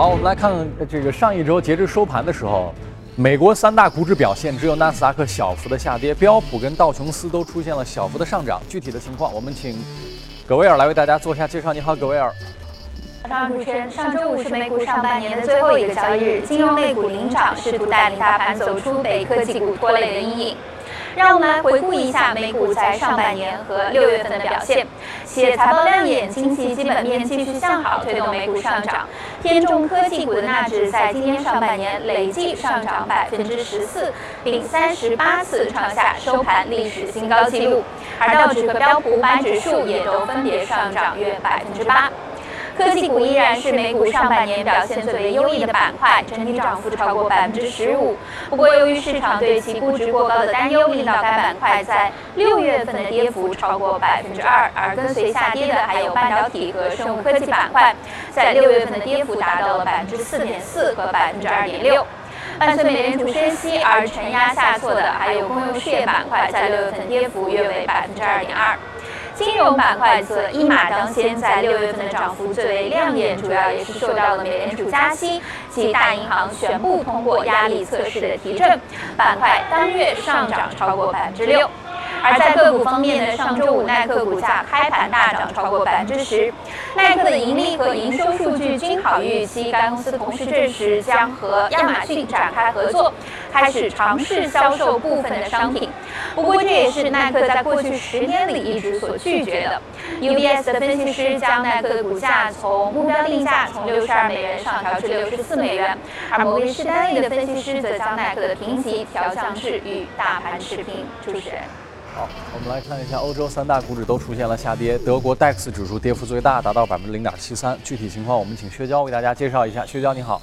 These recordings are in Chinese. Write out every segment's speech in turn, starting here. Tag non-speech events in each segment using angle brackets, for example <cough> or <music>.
好，我们来看看这个上一周截至收盘的时候，美国三大股指表现，只有纳斯达克小幅的下跌，标普跟道琼斯都出现了小幅的上涨。具体的情况，我们请葛威尔来为大家做一下介绍。你好，葛威尔。上主持人，上周五是美股上半年的最后一个交易日，金融类股领涨，试图带领大盘走出被科技股拖累的阴影。让我们来回顾一下美股在上半年和六月份的表现。企业财报亮眼，经济基本面继续向好，推动美股上涨。偏重科技股的纳指在今年上半年累计上涨百分之十四，并三十八次创下收盘历史新高纪录。而道指和标普五百指数也都分别上涨约百分之八。科技股依然是美股上半年表现最为优异的板块，整体涨幅超过百分之十五。不过，由于市场对其估值过高的担忧，令到该板块在六月份的跌幅超过百分之二。而跟随下跌的还有半导体和生物科技板块，在六月份的跌幅达到了百分之四点四和百分之二点六。伴随美联储升息而承压下挫的还有公用事业板块，在六月份跌幅约为百分之二点二。金融板块则一马当先，在六月份的涨幅最为亮眼，主要也是受到了美联储加息及大银行全部通过压力测试的提振，板块当月上涨超过百分之六。而在个股方面呢，上周五耐克股价开盘大涨超过百分之十，耐克的盈利和营收数据均好于预期，该公司同时证实将和亚马逊展开合作，开始尝试销售部分的商品。不过这也是耐克在过去十年里一直所拒绝的。UBS 的分析师将耐克的股价从目标定价从六十二美元上调至六十四美元，而摩根士丹利的分析师则将耐克的评级调降至与大盘持平。主持人。好，我们来看一下欧洲三大股指都出现了下跌，德国 DAX 指数跌幅最大，达到百分之零点七三。具体情况，我们请薛娇为大家介绍一下。薛娇，你好。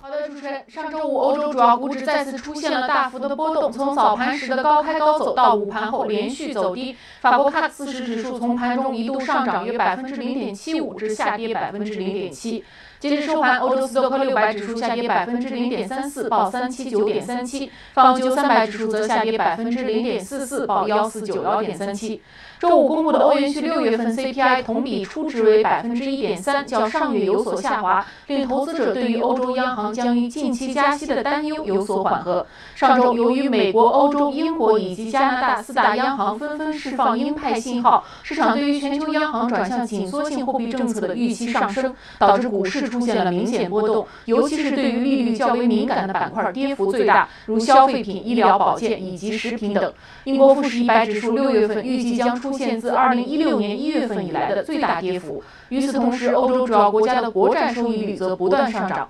好的，主持人，上周五欧洲主要股指再次出现了大幅的波动，从早盘时的高开高走到午盘后连续走低。法国 CAC 四十指数从盘中一度上涨约百分之零点七五，至下跌百分之零点七。截至收盘，欧洲斯托克六百指数下跌百分之零点三四，报三七九点三七；方九三百指数则下跌百分之零点四四，报幺四九幺点三七。周五公布的欧元区六月份 CPI 同比初值为百分之一点三，较上月有所下滑，令投资者对于欧洲央行将于近期加息的担忧有所缓和。上周，由于美国、欧洲、英国以及加拿大四大央行纷纷释放鹰派信号，市场对于全球央行转向紧缩性货币政策的预期上升，导致股市出现了明显波动，尤其是对于利率较为敏感的板块跌幅最大，如消费品、医疗保健以及食品等。英国富时一百指数六月份预计将出。出现自二零一六年一月份以来的最大跌幅。与此同时，欧洲主要国家的国债收益率则不断上涨。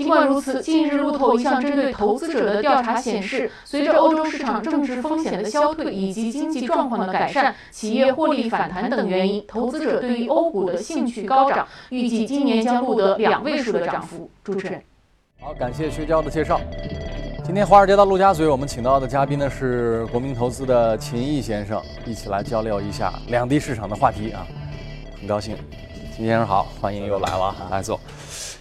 尽管如此，近日路透一项针对投资者的调查显示，随着欧洲市场政治风险的消退以及经济状况的改善、企业获利反弹等原因，投资者对于欧股的兴趣高涨，预计今年将录得两位数的涨幅。主持人，好，感谢薛娇的介绍。今天华尔街到陆家嘴，我们请到的嘉宾呢是国民投资的秦毅先生，一起来交流一下两地市场的话题啊，很高兴，秦先生好，欢迎又来了，来坐。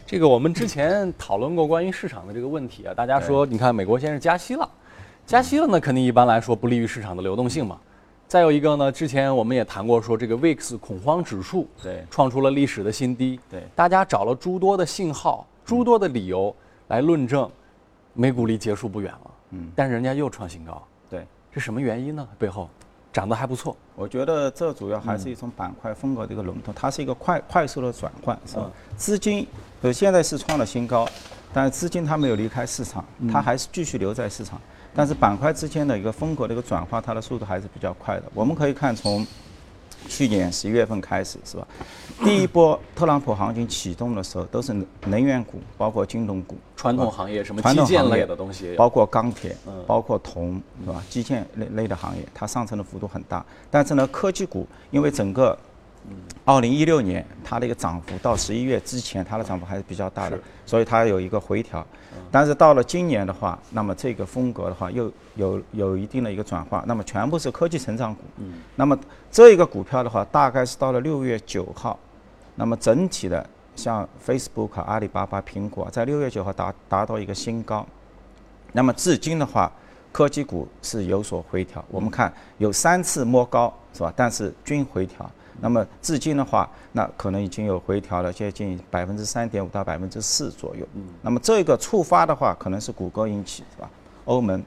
这个我们之前讨论过关于市场的这个问题啊，大家说，你看美国先是加息了，加息了呢，肯定一般来说不利于市场的流动性嘛。再有一个呢，之前我们也谈过说这个 VIX 恐慌指数对创出了历史的新低，对，大家找了诸多的信号、诸多的理由来论证。美股离结束不远了，嗯，但是人家又创新高，对，是什么原因呢？背后涨得还不错。我觉得这主要还是一种板块风格的一个轮动，它是一个快快速的转换，是吧？资金呃现在是创了新高，但是资金它没有离开市场，它还是继续留在市场，但是板块之间的一个风格的一个转化，它的速度还是比较快的。我们可以看从。去年十一月份开始是吧？第一波特朗普行情启动的时候，都是能源股，包括金融股、传统行业什么基建类的东西，包括钢铁，包括铜，是吧？基建类类的行业，它上升的幅度很大。但是呢，科技股因为整个。二零一六年，它的一个涨幅到十一月之前，它的涨幅还是比较大的，所以它有一个回调。但是到了今年的话，那么这个风格的话又有有一定的一个转化，那么全部是科技成长股。那么这一个股票的话，大概是到了六月九号，那么整体的像 Facebook、阿里巴巴、苹果，在六月九号达达到一个新高。那么至今的话，科技股是有所回调。我们看有三次摸高，是吧？但是均回调。那么至今的话，那可能已经有回调了接近百分之三点五到百分之四左右。嗯，那么这个触发的话，可能是谷歌引起，是吧？欧盟，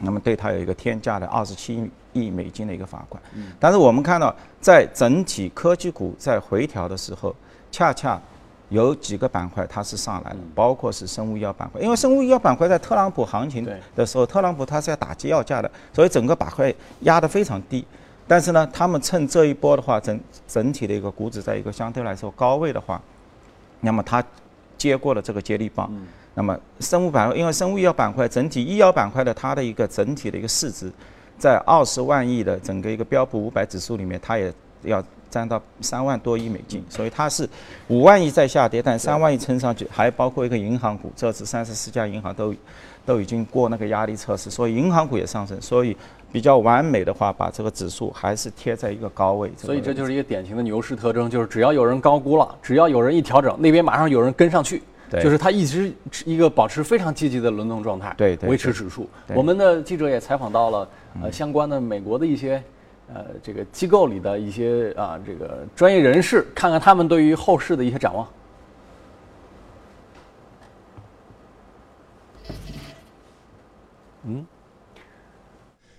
那么对它有一个天价的二十七亿美金的一个罚款。嗯，但是我们看到，在整体科技股在回调的时候，恰恰。有几个板块它是上来了，包括是生物医药板块，因为生物医药板块在特朗普行情的时候，特朗普他是要打击药价的，所以整个板块压得非常低。但是呢，他们趁这一波的话，整整体的一个股指在一个相对来说高位的话，那么它接过了这个接力棒。那么生物板块，因为生物医药板块整体医药板块的它的一个整体的一个市值，在二十万亿的整个一个标普五百指数里面，它也要。占到三万多亿美金，所以它是五万亿在下跌，但三万亿撑上去，还包括一个银行股，这次三十四家银行都都已经过那个压力测试，所以银行股也上升，所以比较完美的话，把这个指数还是贴在一个高位。所以这就是一个典型的牛市特征，就是只要有人高估了，只要有人一调整，那边马上有人跟上去，就是它一直一个保持非常积极的轮动状态，对，维持指数。我们的记者也采访到了呃相关的美国的一些。呃，这个机构里的一些啊，这个专业人士，看看他们对于后市的一些展望。嗯。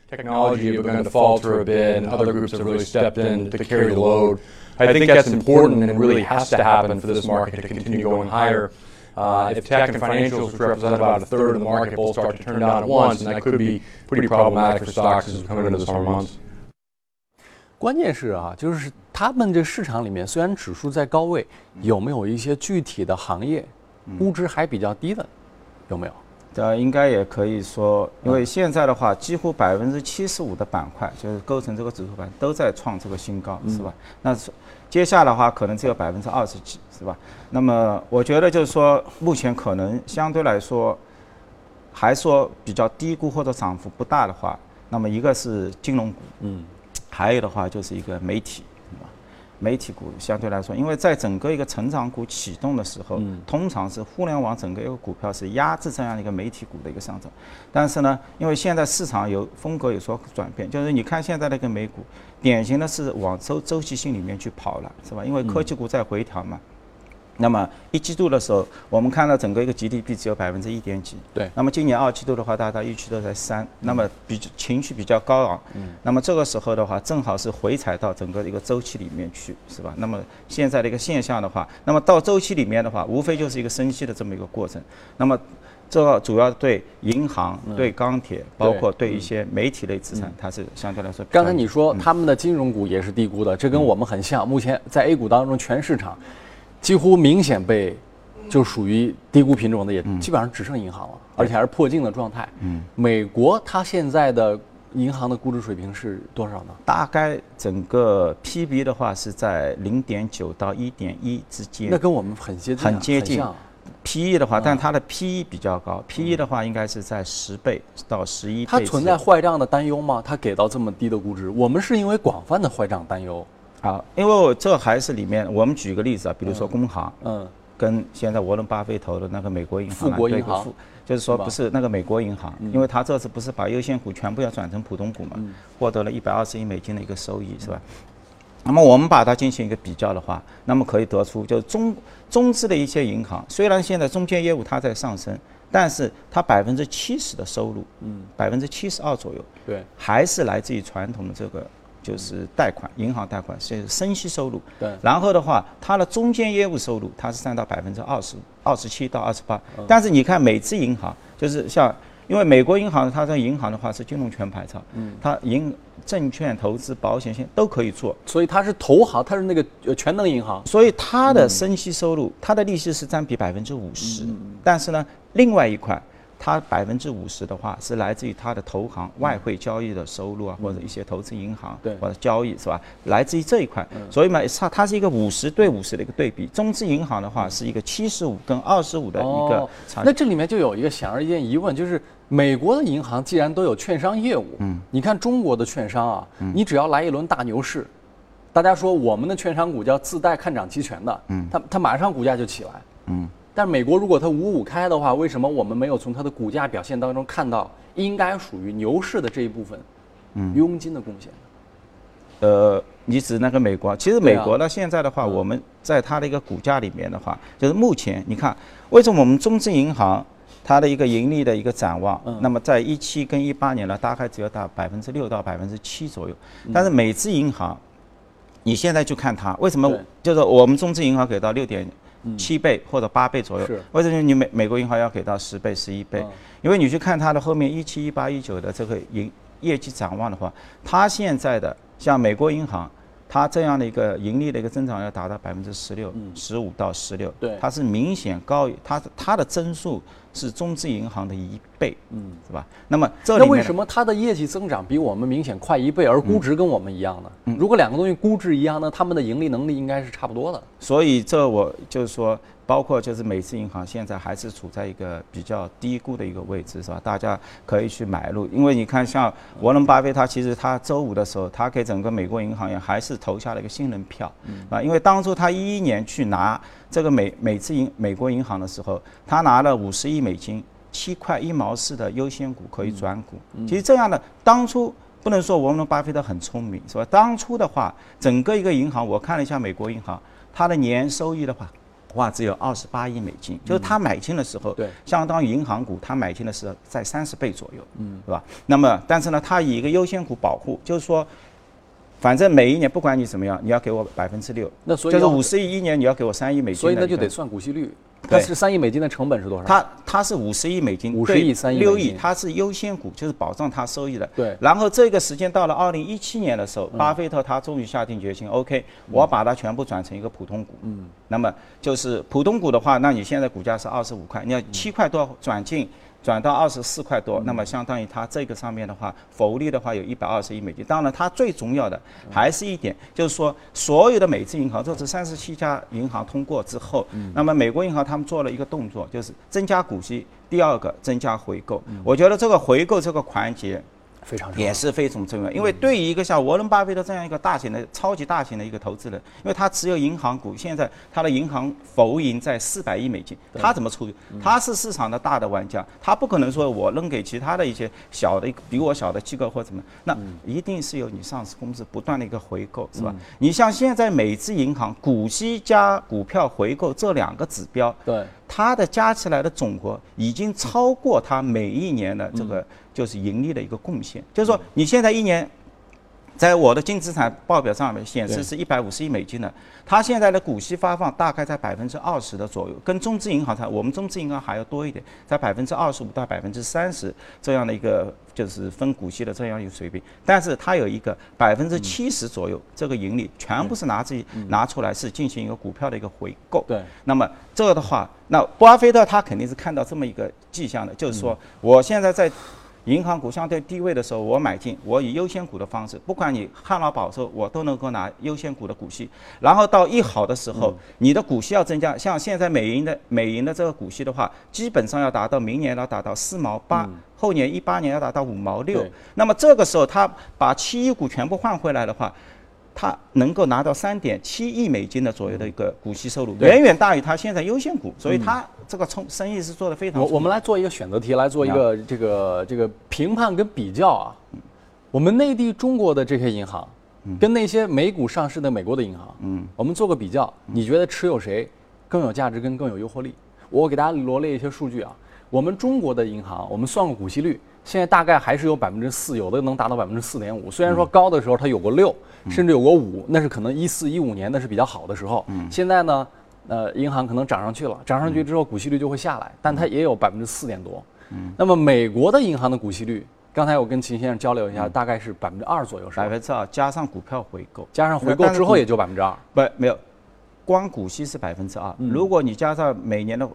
Technology have begun to falter a bit, and other groups have really stepped in to carry the load. I think that's important and really has to happen for this market to continue going higher. Uh, if tech and financials, which represent about a third of the market, both start to turn down at once, and that could be pretty problematic for stocks as we come into the summer months. 关键是啊，就是他们这市场里面，虽然指数在高位，有没有一些具体的行业估值还比较低的？有没有？呃，应该也可以说，因为现在的话，几乎百分之七十五的板块就是构成这个指数板都在创这个新高，是吧？那接下来的话，可能只有百分之二十几，是吧？那么我觉得就是说，目前可能相对来说，还说比较低估或者涨幅不大的话，那么一个是金融股，嗯。还有的话就是一个媒体，媒体股相对来说，因为在整个一个成长股启动的时候，通常是互联网整个一个股票是压制这样的一个媒体股的一个上涨。但是呢，因为现在市场有风格有所转变，就是你看现在那个美股，典型的是往周周期性里面去跑了，是吧？因为科技股在回调嘛。那么一季度的时候，我们看到整个一个 GDP 只有百分之一点几。对。那么今年二季度的话，大概预期都在三。那么比情绪比较高昂。嗯。那么这个时候的话，正好是回踩到整个一个周期里面去，是吧？那么现在的一个现象的话，那么到周期里面的话，无非就是一个升息的这么一个过程。那么这个主要对银行、对钢铁，包括对一些媒体类资产，它是相对来说。刚才你说他们的金融股也是低估的，这跟我们很像。目前在 A 股当中，全市场。几乎明显被，就属于低估品种的，也基本上只剩银行了，而且还是破净的状态。嗯，美国它现在的银行的估值水平是多少呢？大概整个 PB 的话是在零点九到一点一之间。那跟我们很接近。很接近。PE 的话，但它的 PE 比较高，PE 的话应该是在十倍到十一倍。它存在坏账的担忧吗？它给到这么低的估值，我们是因为广泛的坏账担忧。好，因为我这还是里面，我们举个例子啊，比如说工行，嗯，跟现在沃伦巴菲投的那个美国银行，富国银行，就是说不是那个美国银行，因为他这次不是把优先股全部要转成普通股嘛，获得了一百二十亿美金的一个收益，是吧？那么我们把它进行一个比较的话，那么可以得出，就是中中资的一些银行，虽然现在中间业务它在上升，但是它百分之七十的收入，嗯，百分之七十二左右，对，还是来自于传统的这个。就是贷款，银行贷款是生息收入。对。然后的话，它的中间业务收入，它是占到百分之二十二十七到二十八。但是你看，每次银行就是像，因为美国银行，它在银行的话是金融全牌照，嗯，它银证券投资、保险险都可以做。所以它是投行，它是那个呃全能银行。所以它的生息收入，它的利息是占比百分之五十。但是呢，另外一块。它百分之五十的话是来自于它的投行外汇交易的收入啊，或者一些投资银行或者交易是吧？来自于这一块，所以嘛，它它是一个五十对五十的一个对比。中资银行的话是一个七十五跟二十五的一个差。那这里面就有一个显而易见疑问，就是美国的银行既然都有券商业务，嗯，你看中国的券商啊，你只要来一轮大牛市，大家说我们的券商股叫自带看涨期权的，嗯，它它马上股价就起来，嗯。但美国如果它五五开的话，为什么我们没有从它的股价表现当中看到应该属于牛市的这一部分，嗯，佣金的贡献？呃，你指那个美国？其实美国呢，现在的话，我们在它的一个股价里面的话，就是目前你看，为什么我们中资银行它的一个盈利的一个展望，嗯那么在一七跟一八年呢，大概只有到百分之六到百分之七左右，嗯但是美资银行，你现在去看它，为什么就是我们中资银行给到六点七倍或者八倍左右。是，为什么你美美国银行要给到十倍、十一倍。嗯？因为你去看它的后面一七、一八、一九的这个营业绩展望的话，它现在的像美国银行，它这样的一个盈利的一个增长要达到百分之十六、十五到十六，对它是明显高于它它的增速是中资银行的一倍，嗯，是吧？那么这里？那为什么它的业绩增长比我们明显快一倍，而估值跟我们一样呢？嗯如果两个东西估值一样那，他们的盈利能力应该是差不多的。所以这我就是说，包括就是美资银行现在还是处在一个比较低估的一个位置，是吧？大家可以去买入，因为你看像沃伦巴菲特，其实他周五的时候，他给整个美国银行业还是投下了一个信任票，啊，因为当初他一一年去拿这个美美资银美国银行的时候，他拿了五十亿美金。七块一毛四的优先股可以转股，其实这样的当初不能说沃伦巴菲特很聪明，是吧？当初的话，整个一个银行，我看了一下美国银行，它的年收益的话，哇，只有二十八亿美金，就是他买进的时候，对相当于银行股，他买进的时候在三十倍左右，嗯，对吧？那么，但是呢，他以一个优先股保护，就是说，反正每一年不管你怎么样，你要给我百分之六，那所以就是五十亿一年，你要给我三亿美金所以那就得算股息率。它是三亿美金的成本是多少？它它是五十亿美金，五十亿三亿六亿，它是优先股，就是保障它收益的。对然后这个时间到了二零一七年的时候，嗯巴菲特他终于下定决心，OK，我要把它全部转成一个普通股。嗯。那么就是普通股的话，那你现在股价是二十五块，你要七块多转进。转到二十四块多，那么相当于它这个上面的话，浮利的话有一百二十亿美金。当然，它最重要的还是一点，就是说所有的美资银行，这是三十七家银行通过之后，那么美国银行他们做了一个动作，就是增加股息，第二个增加回购。我觉得这个回购这个环节，非常重要。也是非常重要，因为对于一个像沃伦巴菲特这样一个大型的、超级大型的一个投资人，因为他持有银行股，现在他的银行浮盈在四百亿美金，他怎么处理？他是市场的大的玩家，他不可能说我扔给其他的一些小的、比我小的机构或怎么，那一定是由你上市公司不断的一个回购，是吧？你像现在美资银行股息加股票回购这两个指标，对，它的加起来的总和已经超过它每一年的这个就是盈利的一个贡献。就是说，你现在一年，在我的净资产报表上面显示是一百五十亿美金的，它现在的股息发放大概在百分之二十的左右，跟中资银行差，我们中资银行还要多一点，在百分之二十五到百分之三十这样的一个就是分股息的这样一个水平。但是它有一个百分之七十左右这个盈利全部是拿自己拿出来是进行一个股票的一个回购。对，那么这个的话，那巴菲特他肯定是看到这么一个迹象的，就是说我现在在银行股相对低位的时候，我买进，我以优先股的方式，不管你旱涝保收，我都能够拿优先股的股息。然后到一好的时候，你的股息要增加，像现在美银的美银的这个股息的话，基本上要达到明年要达到四毛八、后年一八年要达到五毛六。那么这个时候，他把七亿股全部换回来的话，他能够拿到三点七亿美金的左右的一个股息收入，远远大于他现在优先股，所以他这个冲生意是做得非常我我们来做一个选择题，来做一个这个这个评判跟比较啊。我们内地中国的这些银行，跟那些美股上市的美国的银行，嗯，我们做个比较，你觉得持有谁更有价值跟更有诱惑力？我给大家罗列一些数据啊。我们中国的银行，我们算过股息率，现在大概还是有百分之四，有的能达到百分之四点五。虽然说高的时候它有过六，甚至有过五，那是可能一四一五年那是比较好的时候。嗯现在呢，呃，银行可能涨上去了，涨上去之后股息率就会下来，但它也有百分之四点多。嗯那么美国的银行的股息率，刚才我跟秦先生交流一下，大概是百分之二左右，是吧百？分之二加上股票回购，加上回购之后也就百分之二。不没有，光股息是百分之二，嗯如果你加上每年的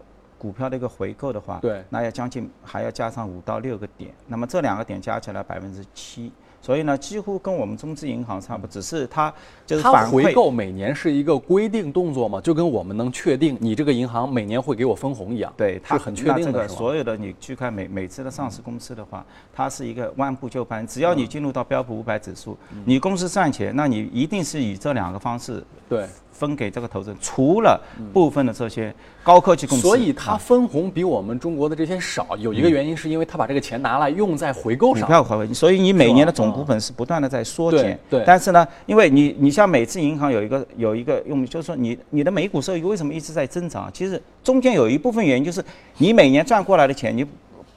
股票的一个回购的话，对。那要将近还要加上五到六个点，那么这两个点加起来百分之七，所以呢，几乎跟我们中资银行差不多，只是它就是它反。回购每年是一个规定动作嘛，就跟我们能确定你这个银行每年会给我分红一样，对，它是很确定的？所有的你去看每每次的上市公司的话，它是一个万步就班，只要你进入到标普五百指数，你公司赚钱，那你一定是以这两个方式对，分给这个投资人，除了部分的这些高科技公司，所以它啊分红比我们中国的这些少，有一个原因是因为它把这个钱拿来用在回购上股。票回购所以你每年的总股本是不断的在缩减。对对但是呢，因为你你像每次银行有一个有一个用，就是说你你的每股收益为什么一直在增长？其实中间有一部分原因就是你每年赚过来的钱，你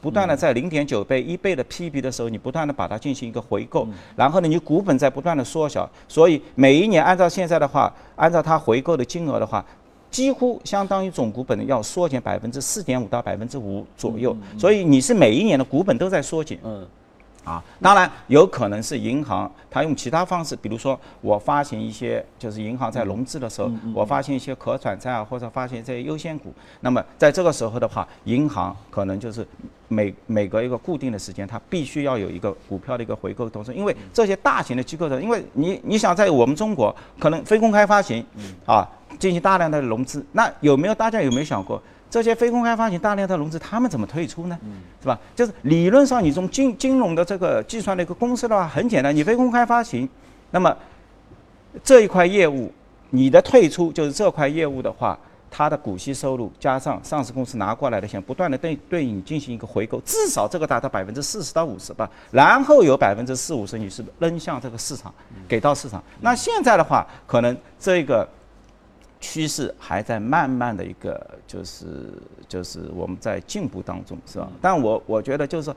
不断的在零点九倍、一倍的 PB 的时候，你不断的把它进行一个回购，然后呢，你股本在不断的缩小，所以每一年按照现在的话，按照它回购的金额的话。几乎相当于总股本要缩减百分之四点五到百分之五左右，所以你是每一年的股本都在缩减。嗯，啊，当然有可能是银行它用其他方式，比如说我发行一些，就是银行在融资的时候，我发行一些可转债啊，或者发行这些优先股。那么在这个时候的话，银行可能就是每每隔一个固定的时间，它必须要有一个股票的一个回购动作，因为这些大型的机构的，因为你你想在我们中国可能非公开发行啊，进行大量的融资，那有没有大家有没有想过？这些非公开发行大量的融资，他们怎么退出呢？是吧？就是理论上，你从金金融的这个计算的一个公式的话，很简单，你非公开发行，那么这一块业务，你的退出就是这块业务的话，它的股息收入加上上市公司拿过来的钱，不断的对对你进行一个回购，至少这个达到百分之四十到五十吧，然后有百分之四五十你是扔向这个市场，给到市场。那现在的话，可能这个。趋势还在慢慢的一个，就是就是我们在进步当中，是吧？但我我觉得就是说，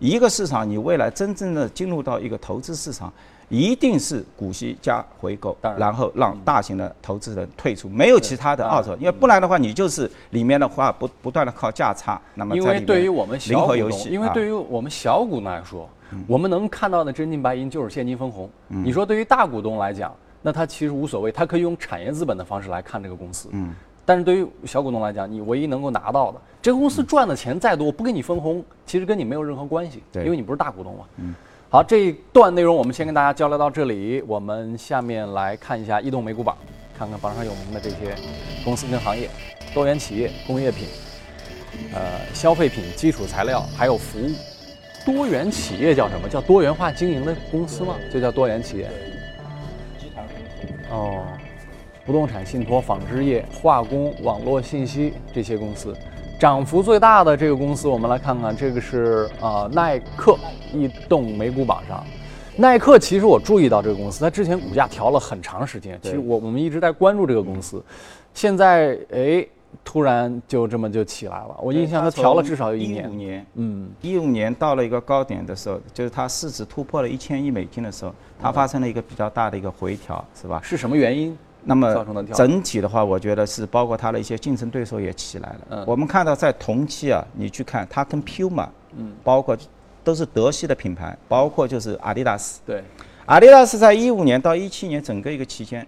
一个市场你未来真正的进入到一个投资市场，一定是股息加回购，然。然后让大型的投资人退出，没有其他的二手，因为不然的话，你就是里面的话不不断的靠价差，那么因为在里面对于我们小零股东，和游戏，因为啊对于我们小股东来说，我们能看到的真金白银就是现金分红。嗯。你说对于大股东来讲，那他其实无所谓，他可以用产业资本的方式来看这个公司。嗯。但是对于小股东来讲，你唯一能够拿到的，这个公司赚的钱再多，不给你分红，其实跟你没有任何关系，对因为你不是大股东嘛。嗯。好，这一段内容我们先跟大家交流到这里，我们下面来看一下移动美股榜，看看榜上有名的这些公司跟行业，多元企业、工业品、呃消费品、基础材料，还有服务。多元企业叫什么？叫多元化经营的公司吗？就叫多元企业。哦，不动产信托、纺织业、化工、网络信息这些公司，涨幅最大的这个公司，我们来看看，这个是呃、耐克，移动美股榜上。耐克其实我注意到这个公司，它之前股价调了很长时间，其实我我们一直在关注这个公司，现在哎突然就这么就起来了，我印象它调了至少有一一五年，嗯，一五年到了一个高点的时候，就是它市值突破了一千亿美金的时候，它发生了一个比较大的一个回调，是吧？是什么原因？那么整体的话，我觉得是包括它的一些竞争对手也起来了。嗯我们看到在同期啊，你去看它跟 Puma，嗯，包括都是德系的品牌，包括就是阿迪达斯。对，阿迪达斯在一五年到一七年整个一个期间，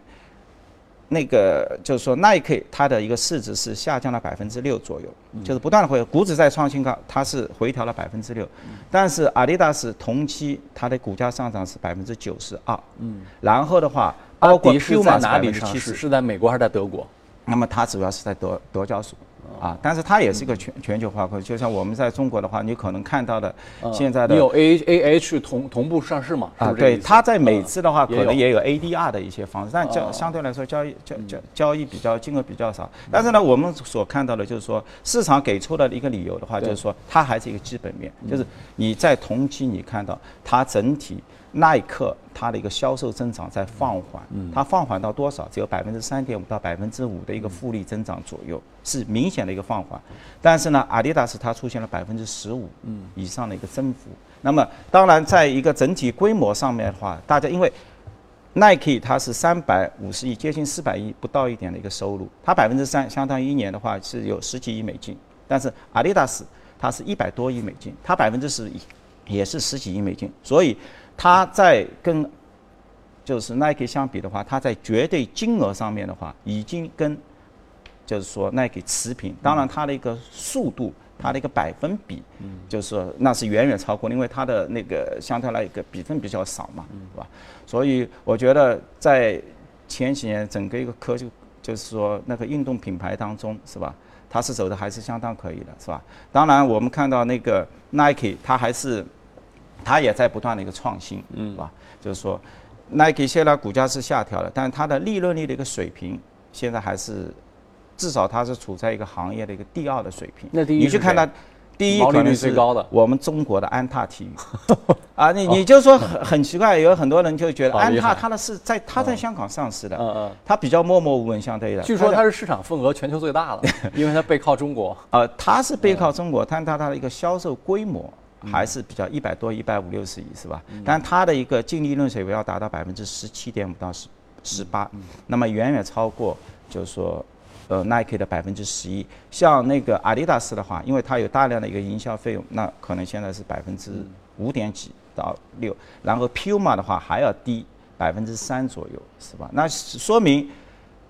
那个就是说，Nike 它的一个市值是下降了百分之六左右，就是不断的回，股指在创新高，它是回调了百分之六，但是阿迪达斯同期它的股价上涨是百分之九十二，嗯，然后的话，阿包括迪是 Puma 在哪里上市？是在美国还是在德国？那么它主要是在德德交所。啊，但是它也是一个全全球化公司，就像我们在中国的话，你可能看到的现在的你有 A A H 同同步上市嘛？是啊，对，它在每次的话，也可能也有。ADR 的一些方式，但交哦相对来说交易交交交易比较金额比较少。但是呢，我们所看到的就是说，市场给出的一个理由的话，就是说它还是一个基本面，就是你在同期你看到它整体耐克它的一个销售增长在放缓，它放缓到多少？只有百分之三点五到百分之五的一个复利增长左右，是明显的一个放缓。但是呢，阿迪达斯它出现了百分之十五以上的一个增幅。那么当然，在一个整体规模上面的话，大家因为 Nike 它是三百五十亿，接近四百亿不到一点的一个收入，它百分之三相当于一年的话是有十几亿美金，但是阿迪达斯它是一百多亿美金，它百分之十也是十几亿美金，所以它在跟就是 Nike 相比的话，它在绝对金额上面的话，已经跟就是说 Nike 持平。当然，它的一个速度，它的一个百分比，就是说那是远远超过，因为它的那个相对来一个比分比较少嘛，是吧？所以我觉得在前几年整个一个科技，就是说那个运动品牌当中，是吧？它是走的还是相当可以的，是吧？当然，我们看到那个 Nike，它还是它也在不断的一个创新，嗯，是吧？就是说，Nike 现在股价是下调了，但是它的利润率的一个水平现在还是至少它是处在一个行业的一个第二的水平。那第一你去看它，第一毛利率可能是最高的我们中国的安踏体育。<laughs> 啊，你你就说很很奇怪，有很多人就觉得 <laughs> 安踏它的是在它在香港上市的，嗯嗯它比较默默无闻相对的。据说它是市场份额全球最大的，因为它背靠中国。<laughs> 呃，它是背靠中国，但它它的一个销售规模还是比较一百多、一百五六十亿是吧？但它的一个净利润水平要达到百分之十七点五到十十八，那么远远超过就是说。呃，Nike 的百分之十一，像那个阿迪达斯的话，因为它有大量的一个营销费用，那可能现在是百分之五点几到六，然后 Puma 的话还要低百分之三左右，是吧？那说明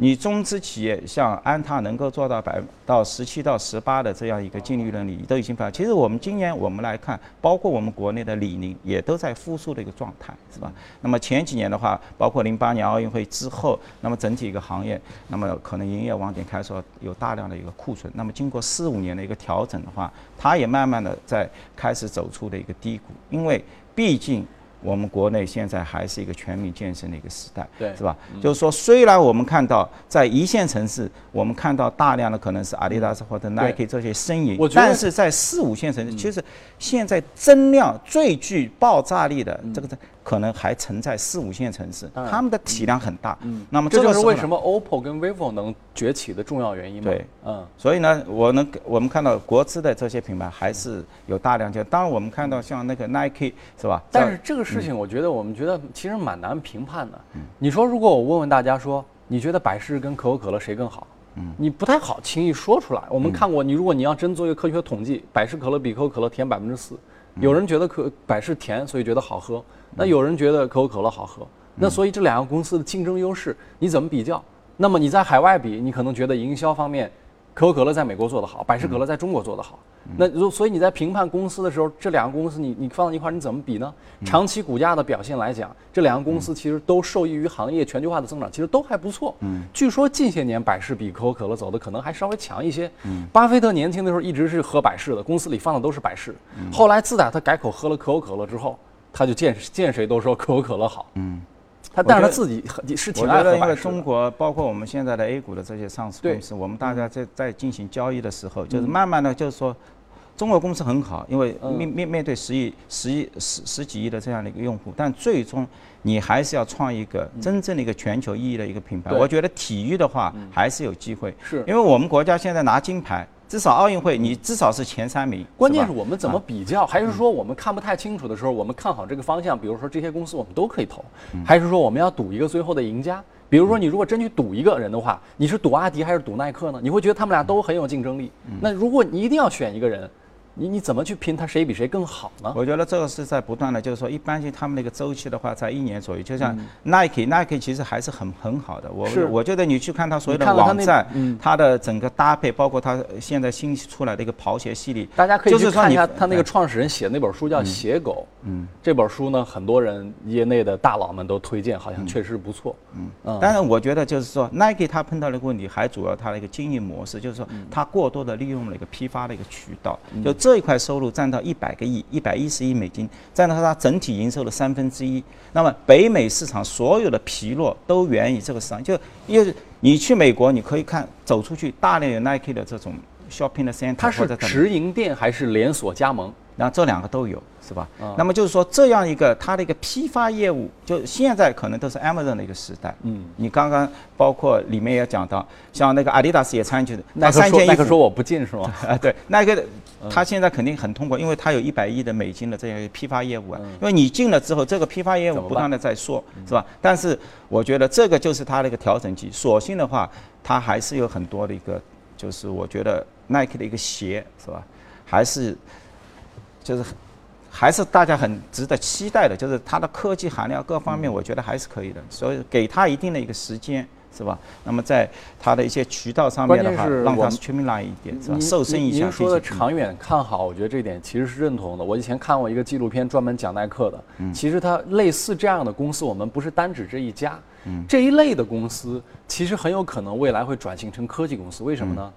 你中资企业像安踏能够做到百到十七到十八的这样一个净利润率，都已经发。其实我们今年我们来看，包括我们国内的李宁也都在复苏的一个状态，是吧？那么前几年的话，包括零八年奥运会之后，那么整体一个行业，那么可能营业网点开始有大量的一个库存。那么经过四五年的一个调整的话，它也慢慢的在开始走出的一个低谷，因为毕竟。我们国内现在还是一个全民健身的一个时代，对。是吧？就是说，虽然我们看到在一线城市，我们看到大量的可能是阿迪达斯或者 Nike 这些身影但是在四五线城市，其实现在增量最具爆炸力的这个在可能还存在四五线城市，他们的体量很大。那么这就是为什么 OPPO 跟 vivo 能崛起的重要原因嘛。对，嗯，所以呢，我能我们看到国资的这些品牌还是有大量就，当然我们看到像那个 Nike 是吧？但是这个事情，我觉得我们觉得其实蛮难评判的。嗯你说，如果我问问大家说，你觉得百事跟可口可乐谁更好？嗯你不太好轻易说出来。我们看过，你如果你要真做一个科学统计，百事可乐比可口可乐甜百分之四，嗯有人觉得可百事甜，所以觉得好喝，那有人觉得可口可乐好喝，那嗯所以这两个公司的竞争优势你怎么比较？那么你在海外比，你可能觉得营销方面，可口可乐在美国做得好，百事可乐在中国做得好。那如所以你在评判公司的时候，这两个公司你你放在一块儿，你怎么比呢？长期股价的表现来讲，这两个公司其实都受益于行业全球化的增长，其实都还不错。嗯，据说近些年百事比可口可乐走的可能还稍微强一些。嗯，巴菲特年轻的时候一直是喝百事的，公司里放的都是百事。后来自打他改口喝了可口可乐之后，他就见见谁都说可口可乐好。嗯，他但是他自己很是挺我觉得，因为。中国包括我们现在的 A 股的这些上市公司，我们大家在在进行交易的时候，就是慢慢的就是说，中国公司很好，因为面面面对十亿、十亿、十十几亿的这样的一个用户，但最终你还是要创一个真正的一个全球意义的一个品牌。我觉得体育的话还是有机会，是。因为我们国家现在拿金牌，至少奥运会你至少是前三名。<laughs> 关键是我们怎么比较，还是说我们看不太清楚的时候，我们看好这个方向，比如说这些公司我们都可以投，还是说我们要赌一个最后的赢家？比如说你如果真去赌一个人的话，你是赌阿迪还是赌耐克呢？你会觉得他们俩都很有竞争力。那如果你一定要选一个人，你你怎么去拼它谁比谁更好呢？我觉得这个是在不断的，就是说，一般性他们那个周期的话，在一年左右。就像嗯 Nike，Nike 其实还是很很好的。我是我觉得你去看它所有的网站嗯，它的整个搭配，包括它现在新出来的一个跑鞋系列，大家可以去看一下它那个哎创始人写的那本书叫《鞋狗》。嗯，这本书呢，很多人业内的大佬们都推荐，好像确实不错。嗯当然，我觉得就是说，Nike 它碰到的问题还主要它的一个经营模式，就是说嗯它过多的利用了一个批发的一个渠道，就这一块收入占到一百个亿，一百一十亿美金，占到它整体营收的三分之一。那么北美市场所有的疲弱都源于这个市场，就因为你去美国，你可以看走出去，大量有 Nike 的这种 shopping 的 center，它是直营店还是连锁加盟？然后这两个都有，是吧？嗯那么就是说，这样一个它的一个批发业务，就现在可能都是 Amazon 的一个时代。嗯，你刚刚包括里面也讲到，像那个阿迪达斯也参与的，耐克说三件衣服耐克说我不进是吗？啊，对，<laughs> 那个他现在肯定很痛苦，因为他有一百亿的美金的这样一个批发业务啊。因为你进了之后，这个批发业务不断的在做，是吧？但是我觉得这个就是它的一个调整期。所幸的话，它还是有很多的一个，就是我觉得 Nike 的一个鞋，是吧？还是就是还是大家很值得期待的，就是它的科技含量各方嗯面，我觉得还是可以的。所以给它一定的一个时间。是吧？那么在它的一些渠道上面的话，让它 streamline 一点，是吧？瘦身一下。您说的长远看好，我觉得这点其实是认同的。我以前看过一个纪录片，专门讲耐克的。嗯其实它类似这样的公司，我们不是单指这一家。嗯这一类的公司其实很有可能未来会转型成科技公司。为什么呢？嗯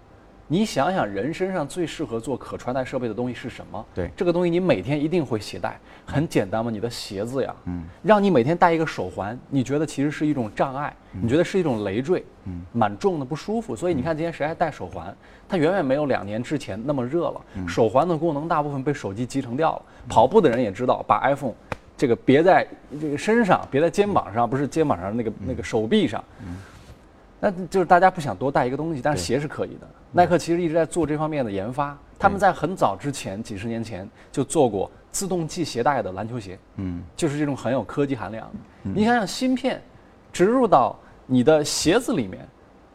你想想，人身上最适合做可穿戴设备的东西是什么？对这个东西你每天一定会携带，很简单嘛，你的鞋子呀，嗯，让你每天戴一个手环，你觉得其实是一种障碍，你觉得是一种累赘，嗯，蛮重的不舒服。所以你看今天谁还戴手环？它远远没有两年之前那么热了。手环的功能大部分被手机集成掉了。跑步的人也知道，把 iPhone 这个别在这个身上，别在肩膀上，不是肩膀上那个那个手臂上。那就是大家不想多带一个东西，但是鞋是可以的。耐克其实一直在做这方面的研发，他们在很早之前，几十年前就做过自动系鞋带的篮球鞋，嗯，就是这种很有科技含量的。你想想，芯片植入到你的鞋子里面，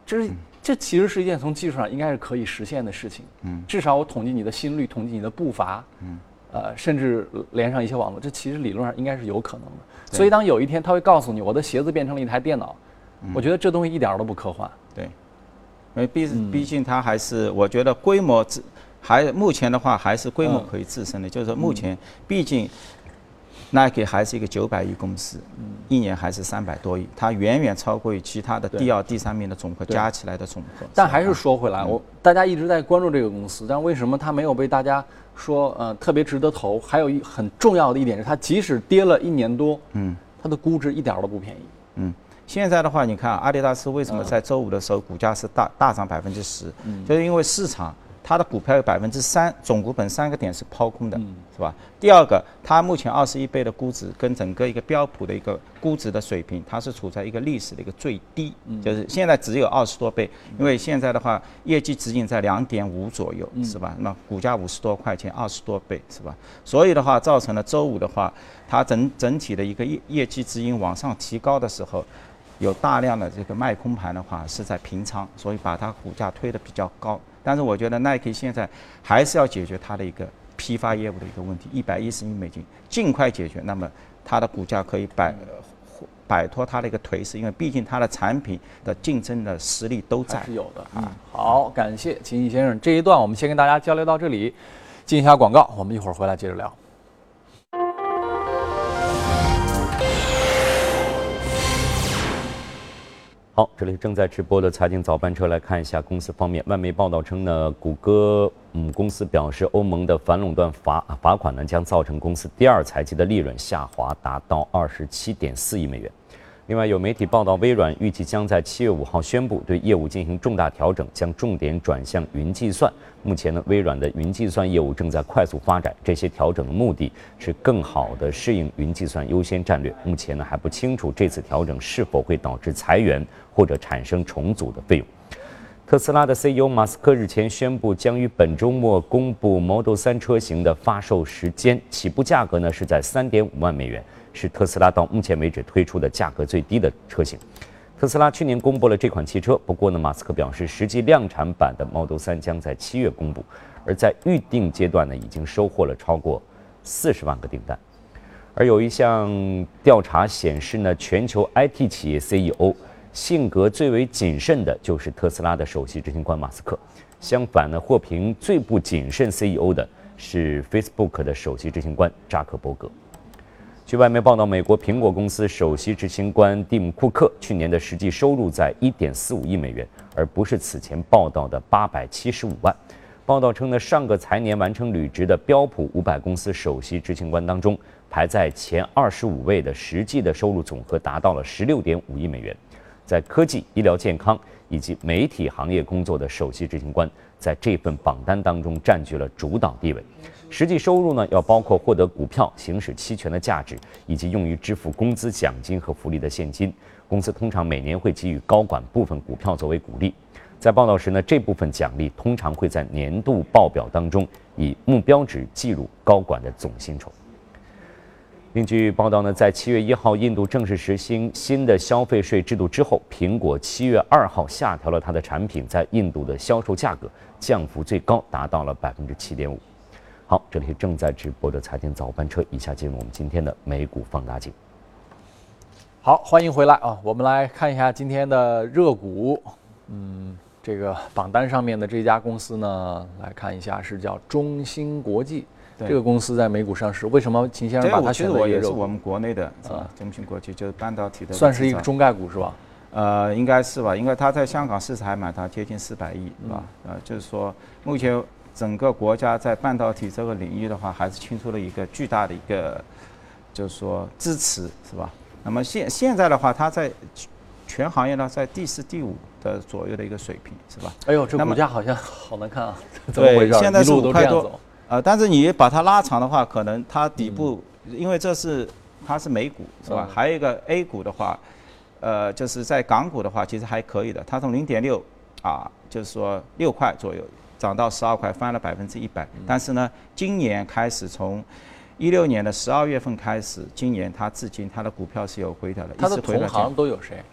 这是这其实是一件从技术上应该是可以实现的事情。嗯，至少我统计你的心率，统计你的步伐，嗯，呃，甚至连上一些网络，这其实理论上应该是有可能的。所以当有一天他会告诉你，我的鞋子变成了一台电脑。我觉得这东西一点都不科幻。对，因为毕毕竟它还是，我觉得规模自还目前的话还是规模可以自身的，就是说目前毕竟 Nike 还是一个九百亿公司，一年还是三百多亿，它远远超过于其他的第二、第三名的总和加起来的总和。但还是说回来，我大家一直在关注这个公司，但为什么它没有被大家说呃特别值得投？还有一很重要的一点是，它即使跌了一年多，嗯，它的估值一点都不便宜，嗯。现在的话，你看阿迪达斯为什么在周五的时候股价是大大涨百分之十？就是因为市场它的股票有百分之三总股本三个点是抛空的，是吧？第二个，它目前二十一倍的估值跟整个一个标普的一个估值的水平，它是处在一个历史的一个最低，就是现在只有二十多倍。因为现在的话，业绩指引在两点五左右，是吧？那股价五十多块钱，二十多倍，是吧？所以的话，造成了周五的话，它整整体的一个业业绩指引往上提高的时候。有大量的这个卖空盘的话是在平仓，所以把它股价推得比较高。但是我觉得耐克现在还是要解决它的一个批发业务的一个问题，一百一十亿美金尽快解决，那么它的股价可以摆摆脱它的一个颓势，因为毕竟它的产品的竞争的实力都在。是有的啊。好，感谢秦毅先生这一段，我们先跟大家交流到这里，进一下广告，我们一会儿回来接着聊。好，这里是正在直播的财经早班车，来看一下公司方面。外媒报道称呢，谷歌母公司表示，欧盟的反垄断罚罚款呢，将造成公司第二财季的利润下滑，达到二十七点四亿美元。另外，有媒体报道，微软预计将在七月五号宣布对业务进行重大调整，将重点转向云计算。目前呢，微软的云计算业务正在快速发展，这些调整的目的是更好地适应云计算优先战略。目前呢，还不清楚这次调整是否会导致裁员或者产生重组的费用。特斯拉的 CEO 马斯克日前宣布，将于本周末公布 Model 3车型的发售时间，起步价格呢是在三点五万美元。是特斯拉到目前为止推出的价格最低的车型。特斯拉去年公布了这款汽车，不过呢，马斯克表示，实际量产版的 Model 3将在七月公布。而在预定阶段呢，已经收获了超过四十万个订单。而有一项调查显示呢，全球 IT 企业 CEO 性格最为谨慎的就是特斯拉的首席执行官马斯克。相反呢，获评最不谨慎 CEO 的是 Facebook 的首席执行官扎克伯格。据外媒报道，美国苹果公司首席执行官蒂姆·库克去年的实际收入在1.45亿美元，而不是此前报道的875万。报道称呢，上个财年完成履职的标普500公司首席执行官当中，排在前25位的实际的收入总和达到了16.5亿美元。在科技、医疗健康以及媒体行业工作的首席执行官，在这份榜单当中占据了主导地位。实际收入呢，要包括获得股票行使期权的价值，以及用于支付工资奖金和福利的现金。公司通常每年会给予高管部分股票作为鼓励。在报道时呢，这部分奖励通常会在年度报表当中以目标值计入高管的总薪酬。另据报道呢，在七月一号印度正式实行新的消费税制度之后，苹果七月二号下调了它的产品在印度的销售价格，降幅最高达到了百分之七点五。好，这里是正在直播的财经早班车，以下进入我们今天的美股放大镜。好，欢迎回来啊！我们来看一下今天的热股，嗯，这个榜单上面的这家公司呢，来看一下是叫中芯国际，这个公司在美股上市。为什么秦先生把它选为也是我们国内的啊？中芯国际就是半导体的，算是一个中概股是吧？呃，应该是吧，因为它在香港市值还蛮大，接近四百亿，是吧？呃，就是说目前整个国家在半导体这个领域的话，还是倾出了一个巨大的一个，就是说支持，是吧？那么现现在的话，它在全行业呢，在第四、第五的左右的一个水平，是吧？哎呦，这股价好像好难看啊，<laughs> 怎么回事？现在是一路都这五块多样走，呃，但是你把它拉长的话，可能它底部，因为这是它是美股是吧？嗯还有一个 A 股的话，呃，就是在港股的话，其实还可以的，它从零点六啊，就是说六块左右涨到十二块，翻了百分之一百。嗯但是呢，今年开始从一六年的十二月份开始，今年它至今它的股票是有回调的，它的同行都有谁？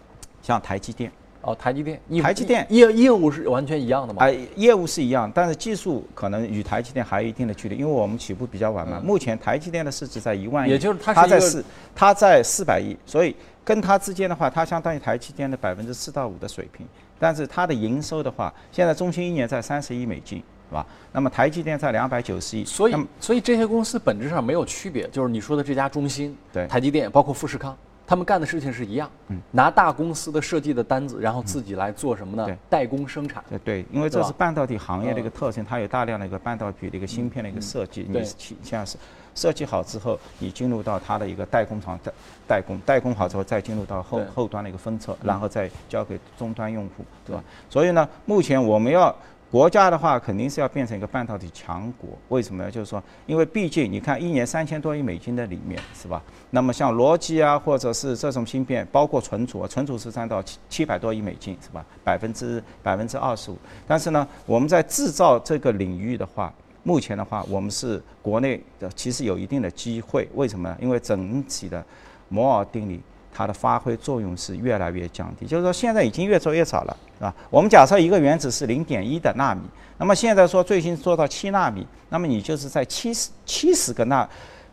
像台积电。哦，台积电，台积电业业务是完全一样的吗？啊、业务是一样，但是技术可能与台积电还有一定的距离，因为我们起步比较晚嘛。目前台积电的市值在一万也就是它在四，它在四百亿，所以跟它之间的话，它相当于台积电的百分之四到五的水平。但是它的营收的话，现在中芯一年在三十亿美金，是吧？那么台积电在两百九十亿，所以，所以这些公司本质上没有区别，就是你说的这家中芯、对台积电，包括富士康，他们干的事情是一样，嗯拿大公司的设计的单子，然后自己来做什么呢对？代工生产。对，对，因为这是半导体行业的一个嗯特性，它有大量的一个半导体的一个芯片的一个设计。对你其像是设计好之后，你进入到它的一个代工厂代代工，代工好之后再进入到后后端的一个分测，然后再交给终端用户，对吧？所以呢，目前我们要。国家的话肯定是要变成一个半导体强国，为什么呢？就是说，因为毕竟你看一年三千多亿美金的里面，是吧？那么像逻辑啊，或者是这种芯片，包括存储，存储是占到七七百多亿美金，是吧？百分之百分之二十五。但是呢，我们在制造这个领域的话，目前的话，我们是国内的其实有一定的机会。为什么呢？因为整体的摩尔定律它的发挥作用是越来越降低，就是说现在已经越做越少了，是吧？我们假设一个原子是零点一的纳米，那么现在说最新做到七纳米，那么你就是在七十七十个纳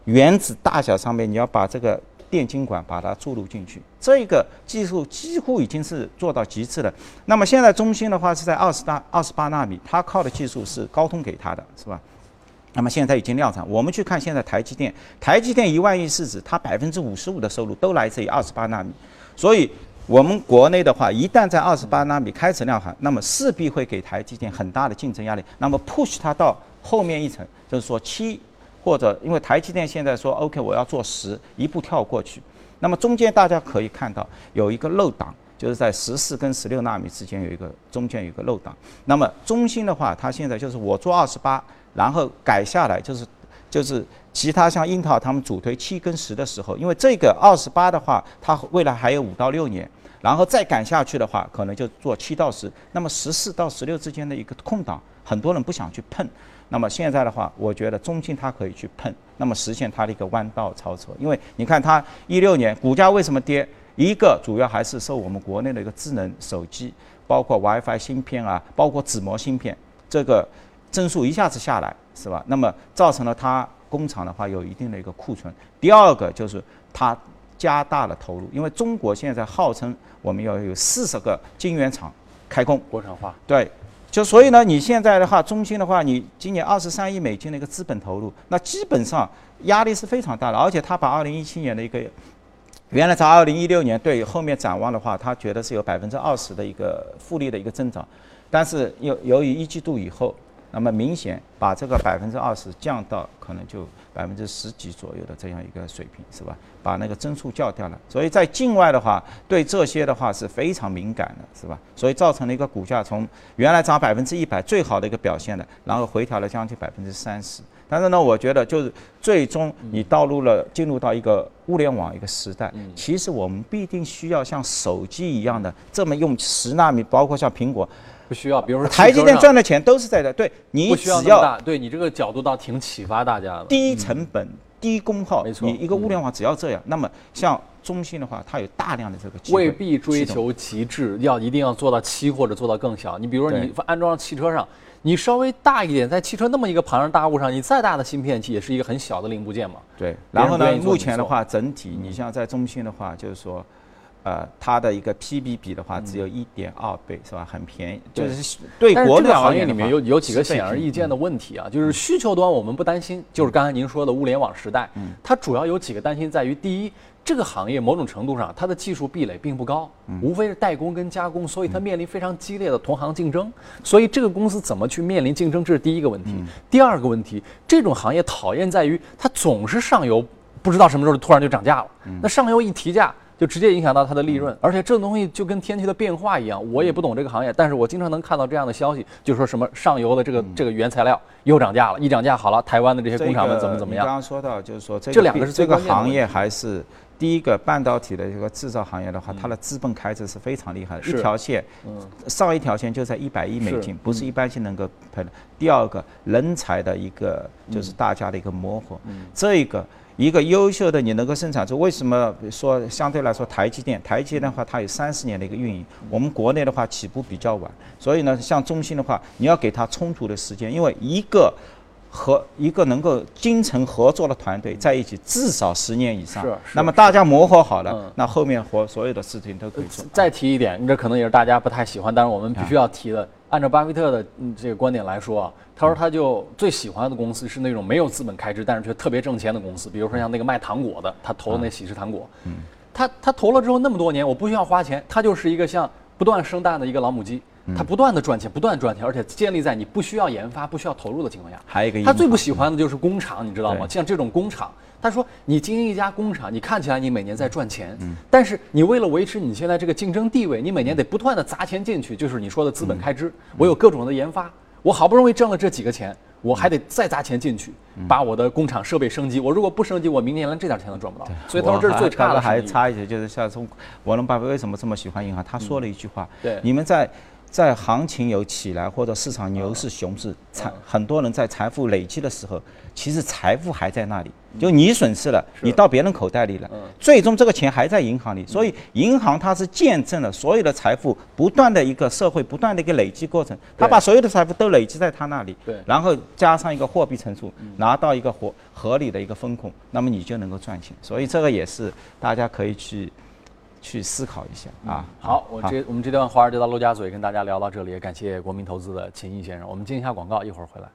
原子大小上面，你要把这个电晶管把它注入进去，这个技术几乎已经是做到极致了。那么现在中芯的话是在二十大二十八纳米，它靠的技术是高通给它的，是吧？那么现在已经量产，我们去看现在台积电，台积电一万亿市值，它百分之五十五的收入都来自于二十八纳米，所以我们国内的话，一旦在二十八纳米开始量产，那么势必会给台积电很大的竞争压力，那么 push 它到后面一层，就是说七或者因为台积电现在说 OK 我要做十，一步跳过去，那么中间大家可以看到有一个漏档。就是在十四跟十六纳米之间有一个中间有一个漏档，那么中芯的话，它现在就是我做二十八，然后改下来就是就是其他像英特尔他们主推七跟十的时候，因为这个二十八的话，它未来还有五到六年，然后再赶下去的话，可能就做七到十，那么十四到十六之间的一个空档，很多人不想去碰。那么现在的话，我觉得中芯它可以去碰，那么实现它的一个弯道超车。因为你看它一六年股价为什么跌？一个主要还是受我们国内的一个智能手机，包括 WiFi 芯片啊，包括纸膜芯片，这个增速一下子下来，是吧？那么造成了它工厂的话有一定的一个库存。第二个就是它加大了投入，因为中国现在号称我们要有四十个晶圆厂开工，国产化，对，就所以呢，你现在的话，中芯的话，你今年二十三亿美金的一个资本投入，那基本上压力是非常大的，而且他把二零一七年的一个原来在二零一六年对后面展望的话，他觉得是有百分之二十的一个复利的一个增长，但是由由于一季度以后，那么明显把这个百分之二十降到可能就百分之十几左右的这样一个水平，是吧？把那个增速降掉了，所以在境外的话，对这些的话是非常敏感的，是吧？所以造成了一个股价从原来涨百分之一百最好的一个表现的，然后回调了将近百分之三十。但是呢，我觉得就是最终你到入了进入到一个物联网一个时代，其实我们必定需要像手机一样的这么用十纳米，包括像苹果、不需要。比如说台积电赚的钱都是在这，对你不需要大，对你这个角度倒挺启发大家的。低成本、低功耗，没错你一个物联网只要这样，那么像中兴的话，它有大量的这个未必追求极致，要一定要做到七或者做到更小。你比如说，你安装到汽车上，你稍微大一点，在汽车那么一个庞然大物上，你再大的芯片也是一个很小的零部件嘛。对，然后呢目前的话，整体你像在中兴的话，就是说，呃，它的一个 PB 比的话只有一点二倍，是吧？很便宜，就是对国内行业里面有有几个显而易见的问题啊，就是需求端我们不担心，就是刚才您说的物联网时代，它主要有几个担心在于：第一，这个行业某种程度上它的技术壁垒并不高，无非是代工跟加工，所以它面临非常激烈的同行竞争。所以这个公司怎么去面临竞争，这是第一个问题。第二个问题，这种行业讨厌在于它总是上游不知道什么时候突然就涨价了，那上游一提价。就直接影响到它的利润，而且这种东西就跟天气的变化一样，我也不懂这个行业，但是我经常能看到这样的消息，就说什么上游的这个这个原材料又涨价了，一涨价好了，台湾的这些工厂们怎么怎么样？刚刚说到就是说这两个是这个行业还是第一个半导体的这个制造行业的话，它的资本开支是非常厉害的，一条线，上一条线就在一百亿美金，不是一般性能够拍的。第二个人才的一个就是大家的一个磨合，这个。一个优秀的你能够生产出，为什么说相对来说台积电？台积电的话，它有三十年的一个运营。我们国内的话起步比较晚，所以呢，像中兴的话，你要给它充足的时间，因为一个和一个能够精诚合作的团队在一起，至少十年以上。是。那么大家磨合好了，那后面活所有的事情都可以做。再提一点，这可能也是大家不太喜欢，但是我们必须要提的。按照巴菲特的这个观点来说啊，他说他就最喜欢的公司是那种没有资本开支，但是却特别挣钱的公司。比如说像那个卖糖果的，他投的那喜事糖果，他他投了之后那么多年，我不需要花钱，他就是一个像不断生蛋的一个老母鸡，它不断的赚钱，不断赚钱，而且建立在你不需要研发、不需要投入的情况下。还有一个，他最不喜欢的就是工厂，你知道吗？像这种工厂。他说：“你经营一家工厂，你看起来你每年在赚钱，但是你为了维持你现在这个竞争地位，你每年得不断的砸钱进去，就是你说的资本开支。我有各种的研发，我好不容易挣了这几个钱，我还得再砸钱进去，把我的工厂设备升级。我如果不升级，我明年连这点钱都赚不到。所以他说这是最差的。还差一些，就是像从沃伦巴菲为什么这么喜欢银行？他说了一句话：对，你们在。”在行情有起来或者市场牛市熊市，财很多人在财富累积的时候，其实财富还在那里，就你损失了，你到别人口袋里了，最终这个钱还在银行里，所以银行它是见证了所有的财富不断的一个社会不断的一个累积过程，它把所有的财富都累积在它那里，然后加上一个货币乘数，拿到一个合合理的一个风控，那么你就能够赚钱，所以这个也是大家可以去。去思考一下啊！好，我这我们这段华尔街到陆家嘴跟大家聊到这里，也感谢国民投资的秦毅先生。我们进一下广告，一会儿回来。